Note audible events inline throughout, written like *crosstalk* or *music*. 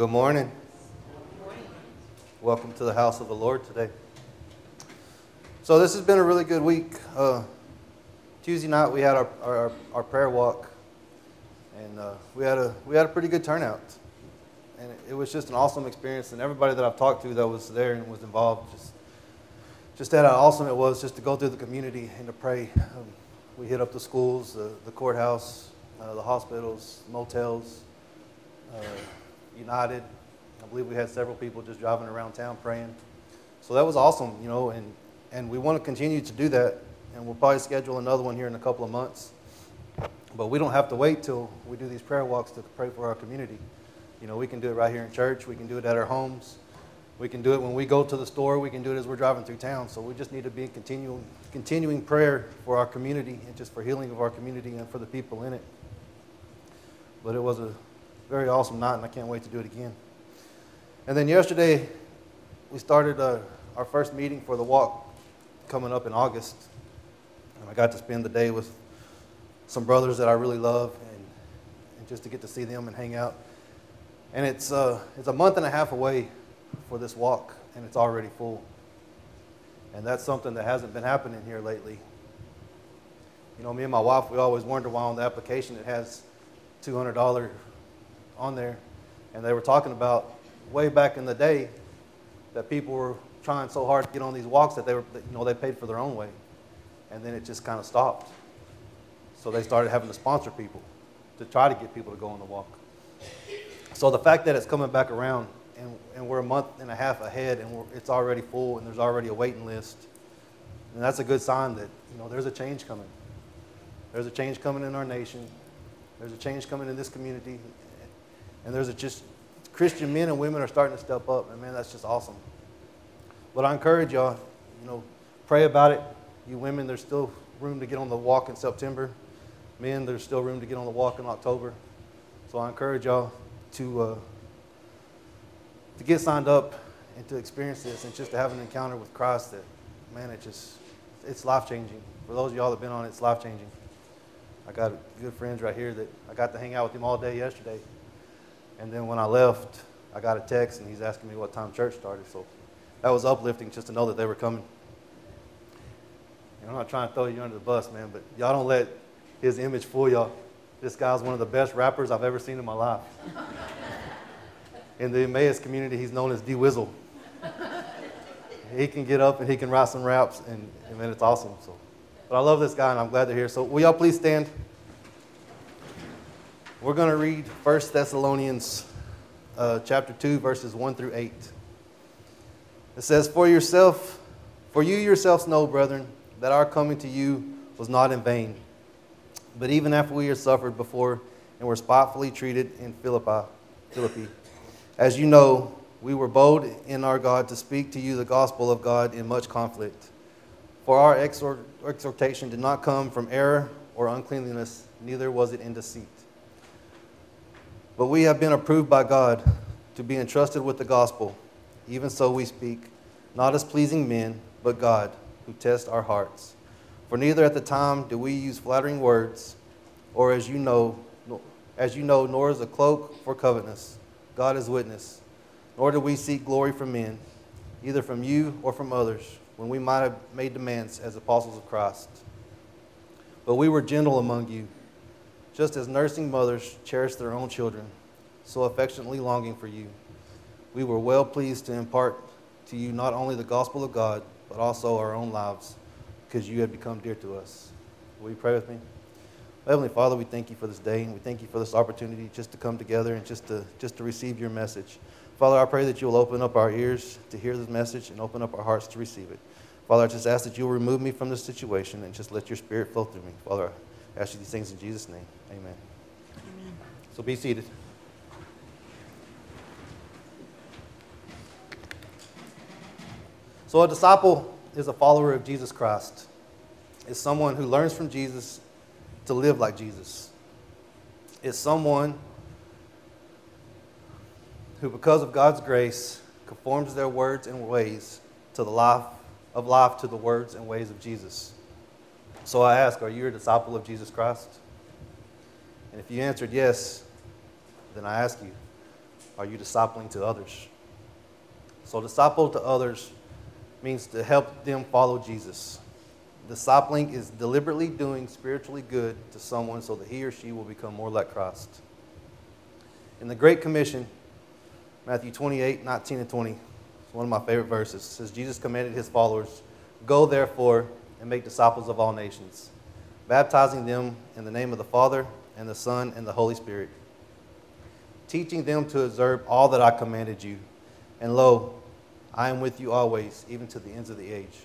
Good morning. Welcome to the house of the Lord today. So, this has been a really good week. Uh, Tuesday night, we had our, our, our prayer walk, and uh, we, had a, we had a pretty good turnout. And it, was just an awesome experience, and everybody that I've talked to that was there and was involved just, just had how awesome it was just to go through the community and to pray. Um, we hit up the schools, the, the courthouse, uh, the hospitals, motels. Uh, United. I believe we had several people just driving around town praying. So that was awesome, you know, and, and we want to continue to do that. And we'll probably schedule another one here in a couple of months. But we don't have to wait till we do these prayer walks to pray for our community. You know, we can do it right here in church. We can do it at our homes. We can do it when we go to the store. We can do it as we're driving through town. So we just need to be in continuing, continuing prayer for our community and just for healing of our community and for the people in it. But it was a very awesome night, and I can't wait to do it again. And then yesterday, we started uh, our first meeting for the walk coming up in August. And I got to spend the day with some brothers that I really love and, and just to get to see them and hang out. And it's, uh, it's a month and a half away for this walk, and it's already full. And that's something that hasn't been happening here lately. You know, me and my wife, we always wonder why on the application it has $200 on there, and they were talking about way back in the day that people were trying so hard to get on these walks that they were, you know, they paid for their own way, and then it just kind of stopped. So they started having to sponsor people to try to get people to go on the walk. So the fact that it's coming back around and, and we're a month and a half ahead and it's already full and there's already a waiting list, and that's a good sign that you know there's a change coming. There's a change coming in our nation. There's a change coming in this community, and there's just Christian men and women are starting to step up, and man, that's just awesome. But I encourage y'all, you know, pray about it. You women, there's still room to get on the walk in September. Men, there's still room to get on the walk in October. So I encourage y'all to uh, to get signed up and to experience this and just to have an encounter with Christ that, man, it just it's life changing. For those of y'all that have been on it, it's life changing. I got good friends right here that I got to hang out with them all day yesterday. And then when I left, I got a text and he's asking me what time church started. So that was uplifting just to know that they were coming. And I'm not trying to throw you under the bus, man, but y'all don't let his image fool y'all. This guy's one of the best rappers I've ever seen in my life. *laughs* in the Emmaus community, he's known as D Wizzle. he can get up and he can write some raps, and, and man, it's awesome. So, but I love this guy, and I'm glad they're here. So, will y'all please stand? We're going to read 1 Thessalonians uh, chapter 2, verses 1 through 8. It says, For yourself, for you yourselves know, brethren, that our coming to you was not in vain. But even after we had suffered before and were spitefully treated in Philippi, Philippi, as you know, we were bold in our God to speak to you the gospel of God in much conflict. For our exhortation did not come from error or uncleanliness, neither was it in deceit. But we have been approved by God to be entrusted with the gospel. Even so we speak, not as pleasing men, but God, who tests our hearts. For neither at the time do we use flattering words, or as you know, as you know, nor is a cloak for covetousness. God is witness. Nor do we seek glory from men, either from you or from others, when we might have made demands as apostles of Christ. But we were gentle among you just as nursing mothers cherish their own children, so affectionately longing for you. We were well pleased to impart to you not only the gospel of God, but also our own lives, because you had become dear to us. Will you pray with me? Heavenly Father, we thank you for this day, and we thank you for this opportunity just to come together and just to, just to receive your message. Father, I pray that you'll open up our ears to hear this message and open up our hearts to receive it. Father, I just ask that you'll remove me from this situation and just let your spirit flow through me. Father, I ask you these things in Jesus' name. Amen. Amen. So be seated. So, a disciple is a follower of Jesus Christ. It's someone who learns from Jesus to live like Jesus. It's someone who, because of God's grace, conforms their words and ways to the life of life to the words and ways of Jesus. So I ask, are you a disciple of Jesus Christ? And if you answered yes, then I ask you, are you discipling to others? So, disciple to others means to help them follow Jesus. Discipling is deliberately doing spiritually good to someone so that he or she will become more like Christ. In the Great Commission, Matthew 28 19 and 20, it's one of my favorite verses. Says, Jesus commanded his followers, Go therefore and make disciples of all nations, baptizing them in the name of the Father and the Son and the Holy Spirit, teaching them to observe all that I commanded you. And lo, I am with you always, even to the ends of the age.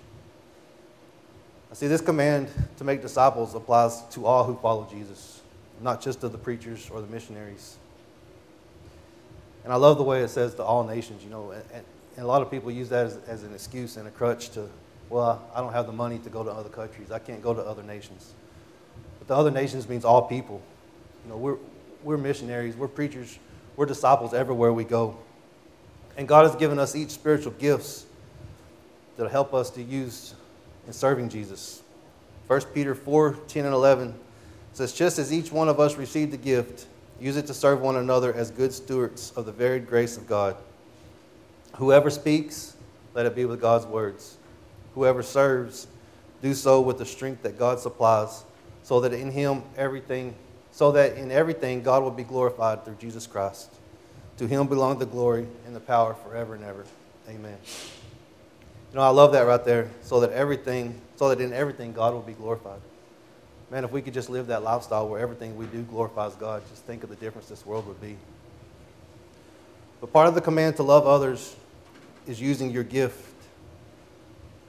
I see this command to make disciples applies to all who follow Jesus, not just to the preachers or the missionaries. And I love the way it says to all nations, you know, and, and a lot of people use that as, as an excuse and a crutch to, well, I don't have the money to go to other countries. I can't go to other nations. But the other nations means all people. You know, we're, we're missionaries, we're preachers, we're disciples everywhere we go. And God has given us each spiritual gifts that'll help us to use in serving Jesus. 1 Peter 4 10 and 11 says, Just as each one of us received a gift, use it to serve one another as good stewards of the varied grace of God. Whoever speaks, let it be with God's words. Whoever serves, do so with the strength that God supplies, so that in him everything so that in everything God will be glorified through Jesus Christ. To him belong the glory and the power forever and ever. Amen. You know, I love that right there. So that everything, so that in everything God will be glorified. Man, if we could just live that lifestyle where everything we do glorifies God, just think of the difference this world would be. But part of the command to love others is using your gift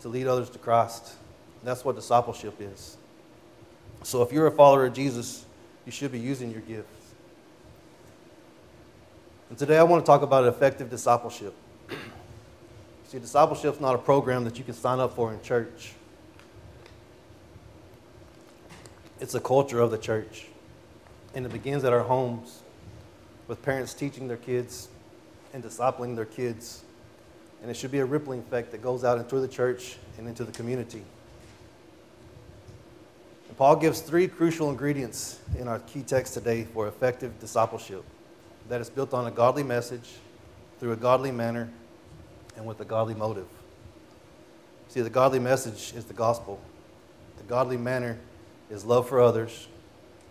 to lead others to Christ. That's what discipleship is. So if you're a follower of Jesus, you should be using your gifts. And today I want to talk about effective discipleship. *clears throat* See, discipleship is not a program that you can sign up for in church. It's a culture of the church. And it begins at our homes with parents teaching their kids and discipling their kids. And it should be a rippling effect that goes out into the church and into the community. And Paul gives three crucial ingredients in our key text today for effective discipleship that is built on a godly message, through a godly manner, and with a godly motive. See, the godly message is the gospel, the godly manner is love for others,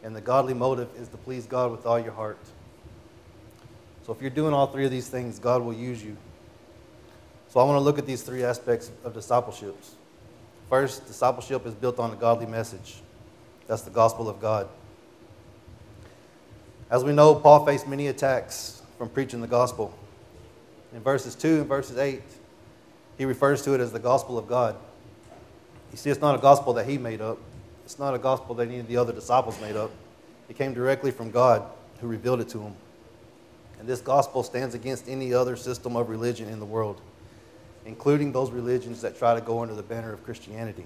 and the godly motive is to please God with all your heart. So, if you're doing all three of these things, God will use you. So, I want to look at these three aspects of discipleships. First, discipleship is built on a godly message. That's the gospel of God. As we know, Paul faced many attacks from preaching the gospel. In verses 2 and verses 8, he refers to it as the gospel of God. You see, it's not a gospel that he made up, it's not a gospel that any of the other disciples made up. It came directly from God who revealed it to him. And this gospel stands against any other system of religion in the world, including those religions that try to go under the banner of Christianity.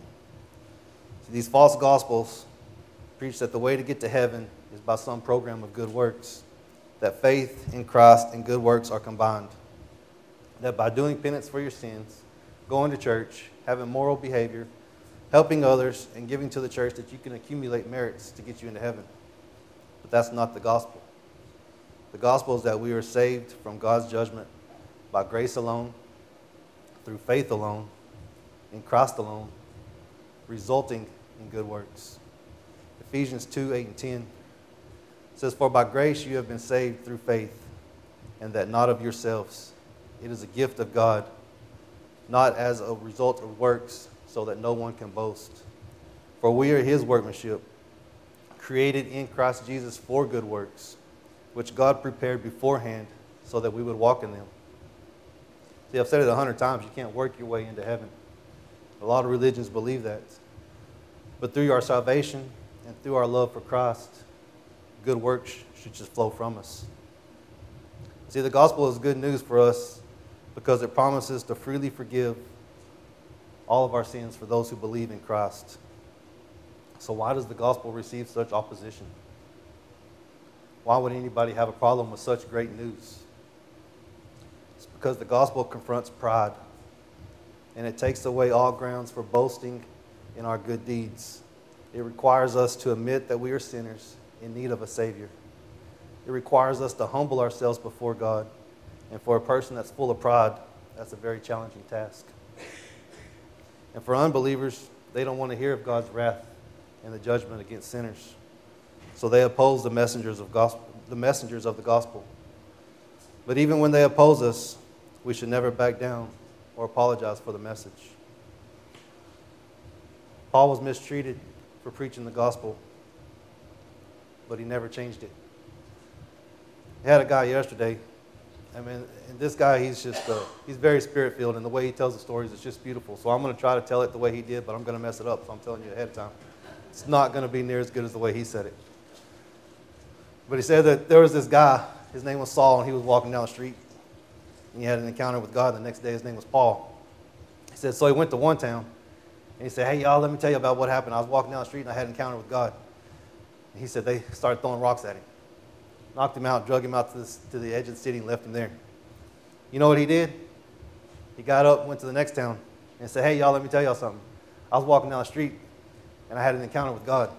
So these false gospels preach that the way to get to heaven is by some program of good works, that faith in Christ and good works are combined, that by doing penance for your sins, going to church, having moral behavior, helping others, and giving to the church, that you can accumulate merits to get you into heaven. But that's not the gospel. The gospel is that we are saved from God's judgment by grace alone, through faith alone, in Christ alone, resulting in good works. Ephesians 2 8 and 10 says, For by grace you have been saved through faith, and that not of yourselves. It is a gift of God, not as a result of works, so that no one can boast. For we are his workmanship, created in Christ Jesus for good works, which God prepared beforehand so that we would walk in them. See, I've said it a hundred times you can't work your way into heaven. A lot of religions believe that. But through our salvation and through our love for Christ, good works should just flow from us. See, the gospel is good news for us because it promises to freely forgive all of our sins for those who believe in Christ. So, why does the gospel receive such opposition? Why would anybody have a problem with such great news? Because the gospel confronts pride and it takes away all grounds for boasting in our good deeds. It requires us to admit that we are sinners in need of a Savior. It requires us to humble ourselves before God And for a person that's full of pride, that's a very challenging task. And for unbelievers, they don't want to hear of God's wrath and the judgment against sinners. So they oppose the messengers of gospel, the messengers of the gospel. But even when they oppose us, we should never back down or apologize for the message. Paul was mistreated for preaching the gospel, but he never changed it. I had a guy yesterday. I mean, and this guy, he's just, uh, he's very spirit filled, and the way he tells the stories is just beautiful. So I'm going to try to tell it the way he did, but I'm going to mess it up, so I'm telling you ahead of time. It's not going to be near as good as the way he said it. But he said that there was this guy, his name was Saul, and he was walking down the street, he had an encounter with God. The next day, his name was Paul. He said, so he went to one town, and he said, hey, y'all, let me tell you about what happened. I was walking down the street, and I had an encounter with God. And he said they started throwing rocks at him knocked him out, drug him out to, this, to the edge of the city, and left him there. You know what he did? He got up, went to the next town, and said, Hey, y'all, let me tell y'all something. I was walking down the street, and I had an encounter with God.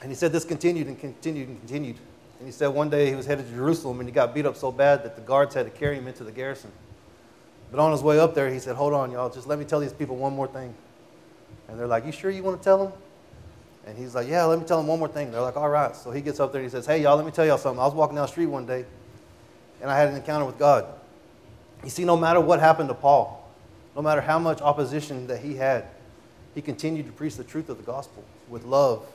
And he said this continued and continued and continued. And he said one day he was headed to Jerusalem, and he got beat up so bad that the guards had to carry him into the garrison. But on his way up there, he said, Hold on, y'all, just let me tell these people one more thing. And they're like, You sure you want to tell them? And he's like, Yeah, let me tell them one more thing. They're like, All right. So he gets up there and he says, Hey, y'all, let me tell y'all something. I was walking down the street one day and I had an encounter with God. You see, no matter what happened to Paul, no matter how much opposition that he had, he continued to preach the truth of the gospel with love.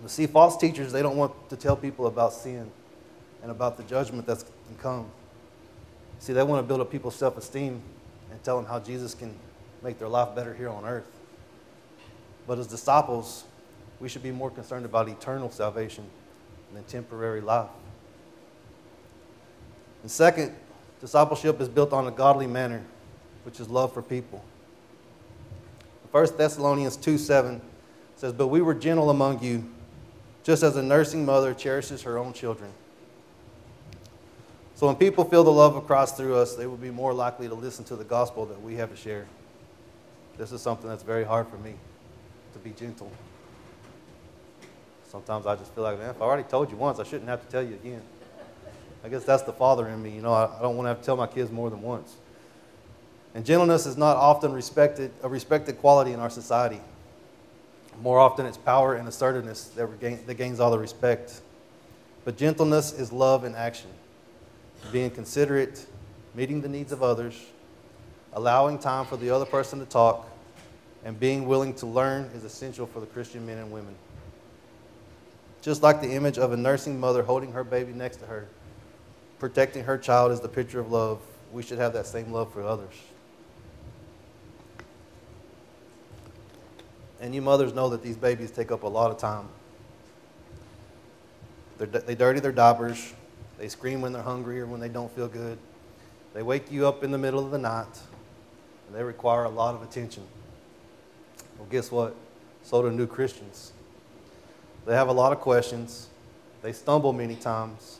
But see, false teachers, they don't want to tell people about sin and about the judgment that's to come. See, they want to build up people's self esteem and tell them how Jesus can make their life better here on earth. But as disciples, we should be more concerned about eternal salvation than temporary life. And second, discipleship is built on a godly manner, which is love for people. 1 Thessalonians 2 7 says, But we were gentle among you, just as a nursing mother cherishes her own children. So when people feel the love of Christ through us, they will be more likely to listen to the gospel that we have to share. This is something that's very hard for me to be gentle. Sometimes I just feel like, man, if I already told you once, I shouldn't have to tell you again. I guess that's the father in me. You know, I, I don't want to have to tell my kids more than once. And gentleness is not often respected, a respected quality in our society. More often, it's power and assertiveness that, gain, that gains all the respect. But gentleness is love in action, being considerate, meeting the needs of others, allowing time for the other person to talk, and being willing to learn is essential for the Christian men and women. Just like the image of a nursing mother holding her baby next to her, protecting her child is the picture of love, we should have that same love for others. And you mothers know that these babies take up a lot of time. They're, they dirty their diapers. They scream when they're hungry or when they don't feel good. They wake you up in the middle of the night. And they require a lot of attention. Well, guess what? So do new Christians. They have a lot of questions. They stumble many times.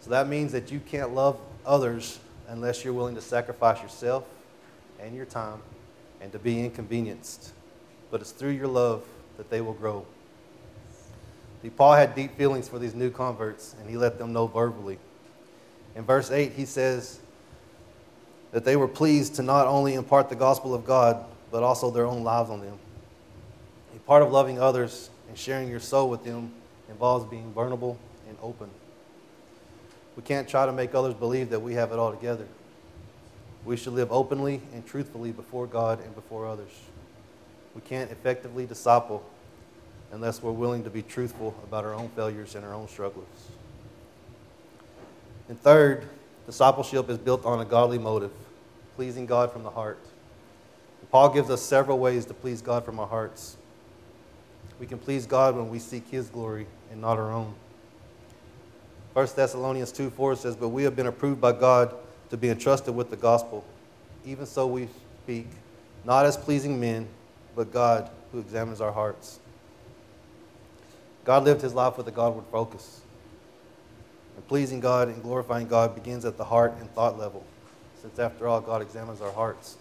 So that means that you can't love others unless you're willing to sacrifice yourself and your time and to be inconvenienced. But it's through your love that they will grow. See, Paul had deep feelings for these new converts, and he let them know verbally. In verse 8, he says that they were pleased to not only impart the gospel of God, but also their own lives on them. A part of loving others and sharing your soul with them involves being vulnerable and open. We can't try to make others believe that we have it all together. We should live openly and truthfully before God and before others. We can't effectively disciple unless we're willing to be truthful about our own failures and our own struggles. And third, discipleship is built on a godly motive, pleasing God from the heart. Paul gives us several ways to please God from our hearts. We can please God when we seek His glory and not our own. 1 Thessalonians 2 4 says, But we have been approved by God to be entrusted with the gospel. Even so we speak, not as pleasing men, but God who examines our hearts. God lived his life with a Godward focus. And pleasing God and glorifying God begins at the heart and thought level, since after all, God examines our hearts.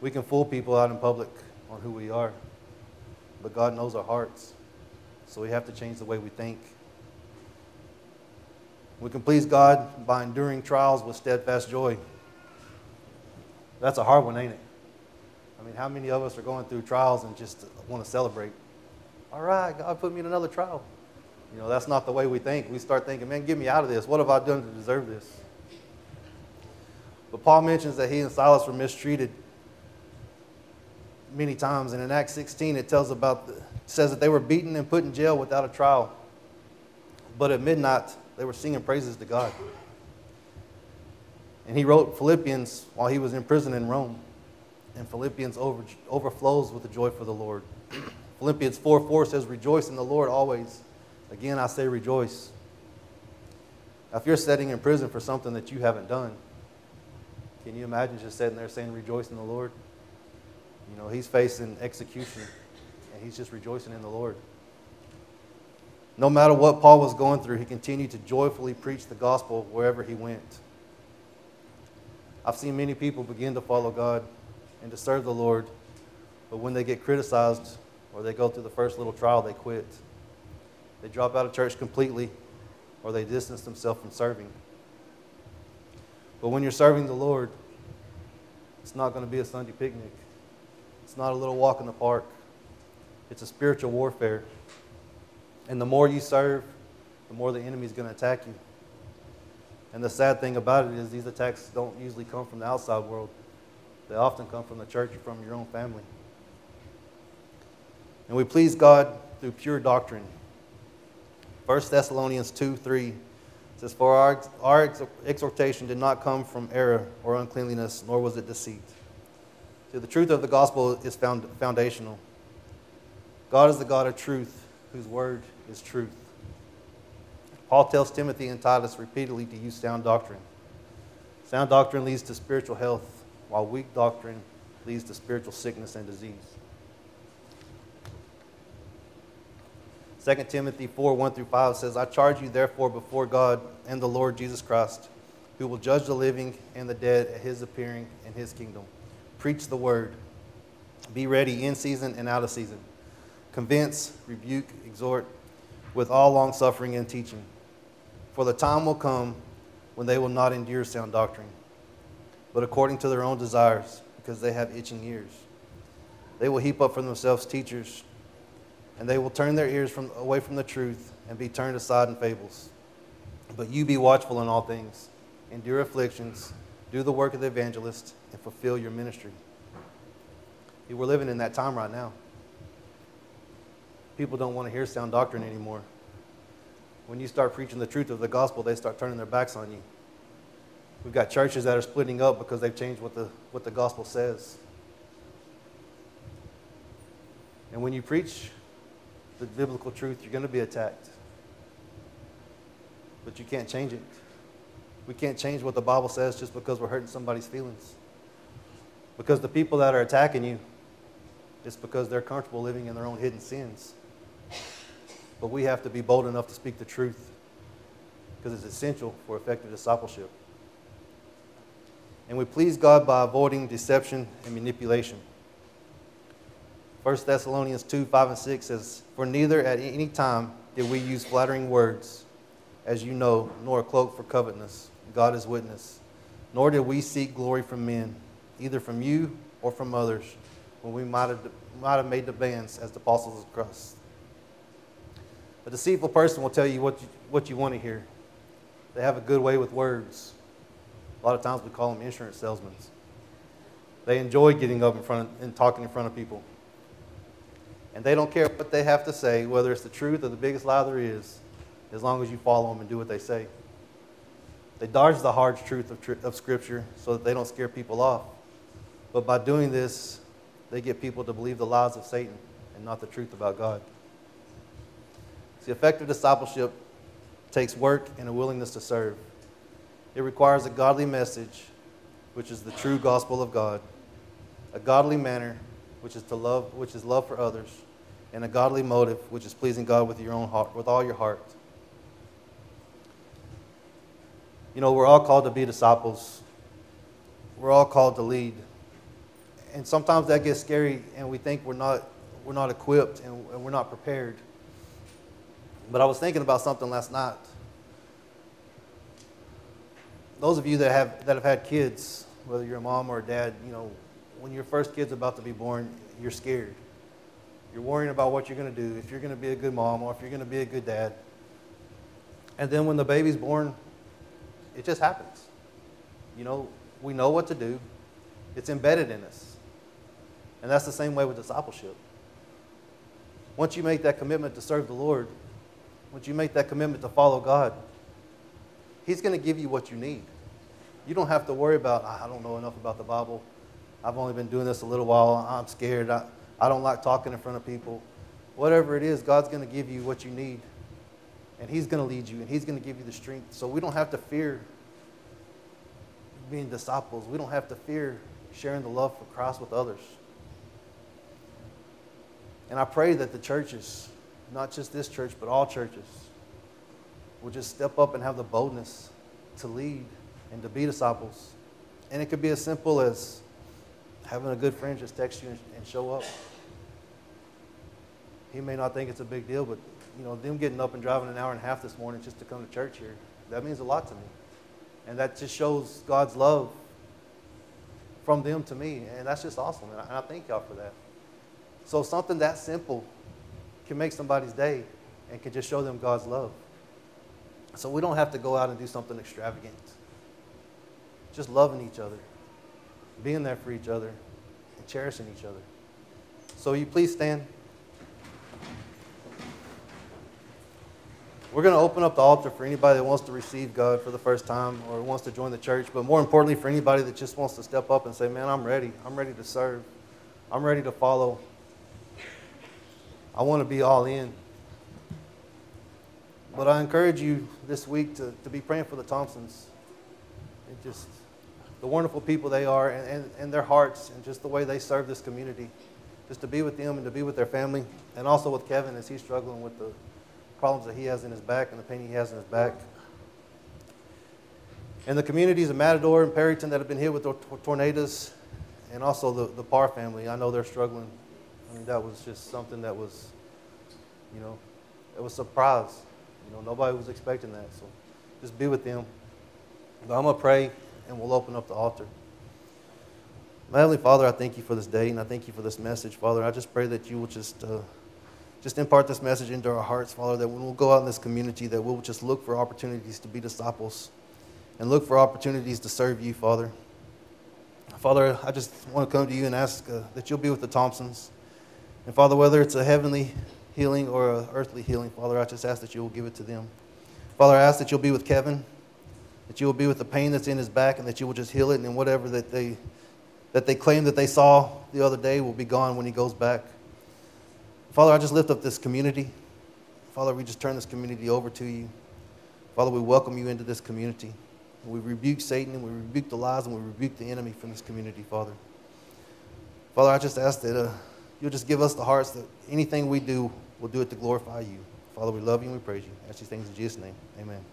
We can fool people out in public on who we are, but God knows our hearts. So we have to change the way we think. We can please God by enduring trials with steadfast joy. That's a hard one, ain't it? I mean, how many of us are going through trials and just want to celebrate? All right, God put me in another trial. You know, that's not the way we think. We start thinking, man, get me out of this. What have I done to deserve this? But Paul mentions that he and Silas were mistreated many times. And in Acts 16, it tells about the, says that they were beaten and put in jail without a trial. But at midnight, they were singing praises to God. And he wrote Philippians while he was in prison in Rome. And Philippians over, overflows with the joy for the Lord. *clears throat* Philippians 4 4 says, Rejoice in the Lord always. Again, I say rejoice. Now, if you're sitting in prison for something that you haven't done, can you imagine just sitting there saying, Rejoice in the Lord? You know, he's facing execution and he's just rejoicing in the Lord. No matter what Paul was going through, he continued to joyfully preach the gospel wherever he went. I've seen many people begin to follow God and to serve the Lord, but when they get criticized or they go through the first little trial, they quit. They drop out of church completely or they distance themselves from serving. But when you're serving the Lord, it's not going to be a Sunday picnic. It's not a little walk in the park. It's a spiritual warfare. And the more you serve, the more the enemy is going to attack you. And the sad thing about it is these attacks don't usually come from the outside world. They often come from the church or from your own family. And we please God through pure doctrine. 1 Thessalonians 2 3 says, For our, our exhortation did not come from error or uncleanliness, nor was it deceit. See, the truth of the gospel is found, foundational. God is the God of truth, whose word is truth. Paul tells Timothy and Titus repeatedly to use sound doctrine. Sound doctrine leads to spiritual health, while weak doctrine leads to spiritual sickness and disease. 2 Timothy 4 1 through 5 says, I charge you therefore before God and the Lord Jesus Christ, who will judge the living and the dead at his appearing in his kingdom. Preach the word. Be ready in season and out of season. Convince, rebuke, exhort with all long suffering and teaching. For the time will come when they will not endure sound doctrine, but according to their own desires, because they have itching ears. They will heap up for themselves teachers and they will turn their ears from, away from the truth and be turned aside in fables. But you be watchful in all things, endure afflictions, do the work of the evangelist, and fulfill your ministry. We're living in that time right now. People don't want to hear sound doctrine anymore. When you start preaching the truth of the gospel, they start turning their backs on you. We've got churches that are splitting up because they've changed what the, what the gospel says. And when you preach the biblical truth, you're going to be attacked. But you can't change it. We can't change what the Bible says just because we're hurting somebody's feelings. Because the people that are attacking you, it's because they're comfortable living in their own hidden sins. But we have to be bold enough to speak the truth because it's essential for effective discipleship. And we please God by avoiding deception and manipulation. 1 Thessalonians 2 5 and 6 says, For neither at any time did we use flattering words, as you know, nor a cloak for covetousness. God is witness. Nor did we seek glory from men, either from you or from others, when we might have, might have made demands as the apostles of Christ. A deceitful person will tell you what you, what you want to hear. They have a good way with words. A lot of times we call them insurance salesmen. They enjoy getting up in front of, and talking in front of people. And they don't care what they have to say, whether it's the truth or the biggest lie there is, as long as you follow them and do what they say. They dodge the hard truth of, of Scripture so that they don't scare people off. But by doing this, they get people to believe the lies of Satan and not the truth about God. See, effective discipleship takes work and a willingness to serve. It requires a godly message, which is the true gospel of God, a godly manner, which is to love, which is love for others, and a godly motive, which is pleasing God with your own heart, with all your heart. You know, we're all called to be disciples. We're all called to lead. And sometimes that gets scary and we think we're not we're not equipped and, and we're not prepared. But I was thinking about something last night. Those of you that have, that have had kids, whether you're a mom or a dad, you know, when your first kid's about to be born, you're scared. You're worrying about what you're going to do, if you're going to be a good mom or if you're going to be a good dad. And then when the baby's born, it just happens. You know, we know what to do, it's embedded in us. And that's the same way with discipleship. Once you make that commitment to serve the Lord, once you make that commitment to follow God, He's going to give you what you need. You don't have to worry about, I don't know enough about the Bible. I've only been doing this a little while. I'm scared. I, I don't like talking in front of people. Whatever it is, God's going to give you what you need. And He's going to lead you, and He's going to give you the strength. So we don't have to fear being disciples. We don't have to fear sharing the love for Christ with others. And I pray that the churches, not just this church, but all churches, will just step up and have the boldness to lead and to be disciples. And it could be as simple as having a good friend just text you and, show up. He may not think it's a big deal, but you know, them getting up and driving an hour and a half this morning just to come to church here, that means a lot to me. And that just shows God's love from them to me. And that's just awesome. And I, and I thank y'all for that. So something that simple can make somebody's day and can just show them God's love. So we don't have to go out and do something extravagant. Just loving each other, being there for each other, and cherishing each other. So you please stand. We're going to open up the altar for anybody that wants to receive God for the first time or wants to join the church, but more importantly, for anybody that just wants to step up and say, Man, I'm ready. I'm ready to serve. I'm ready to follow. I want to be all in. But I encourage you this week to, to be praying for the Thompsons. And just the wonderful people they are and, and, and their hearts and just the way they serve this community. Just to be with them and to be with their family. And also with Kevin as he's struggling with the problems that he has in his back and the pain he has in his back. And the communities of Matador and Perryton that have been hit with the tornadoes, and also the, the Parr family, I know they're struggling. I mean, that was just something that was, you know, it was a surprise. You know, nobody was expecting that. So just be with them. But I'm going to pray and we'll open up the altar. My Heavenly Father, I thank you for this day and I thank you for this message, Father. I just pray that you will just, uh, just impart this message into our hearts, Father, that when we'll go out in this community, that we'll just look for opportunities to be disciples and look for opportunities to serve you, Father. Father, I just want to come to you and ask uh, that you'll be with the Thompsons. And Father, whether it's a heavenly healing or an earthly healing, Father, I just ask that you will give it to them. Father, I ask that you'll be with Kevin, that you will be with the pain that's in his back, and that you will just heal it, and whatever that they that they claim that they saw the other day will be gone when he goes back. Father, I just lift up this community. Father, we just turn this community over to you. Father, we welcome you into this community. We rebuke Satan and we rebuke the lies and we rebuke the enemy from this community, Father. Father, I just ask that uh, you'll just give us the hearts that anything we do We'll do it to glorify you. Father, we love you and we praise you. Ask these things in Jesus' name. Amen.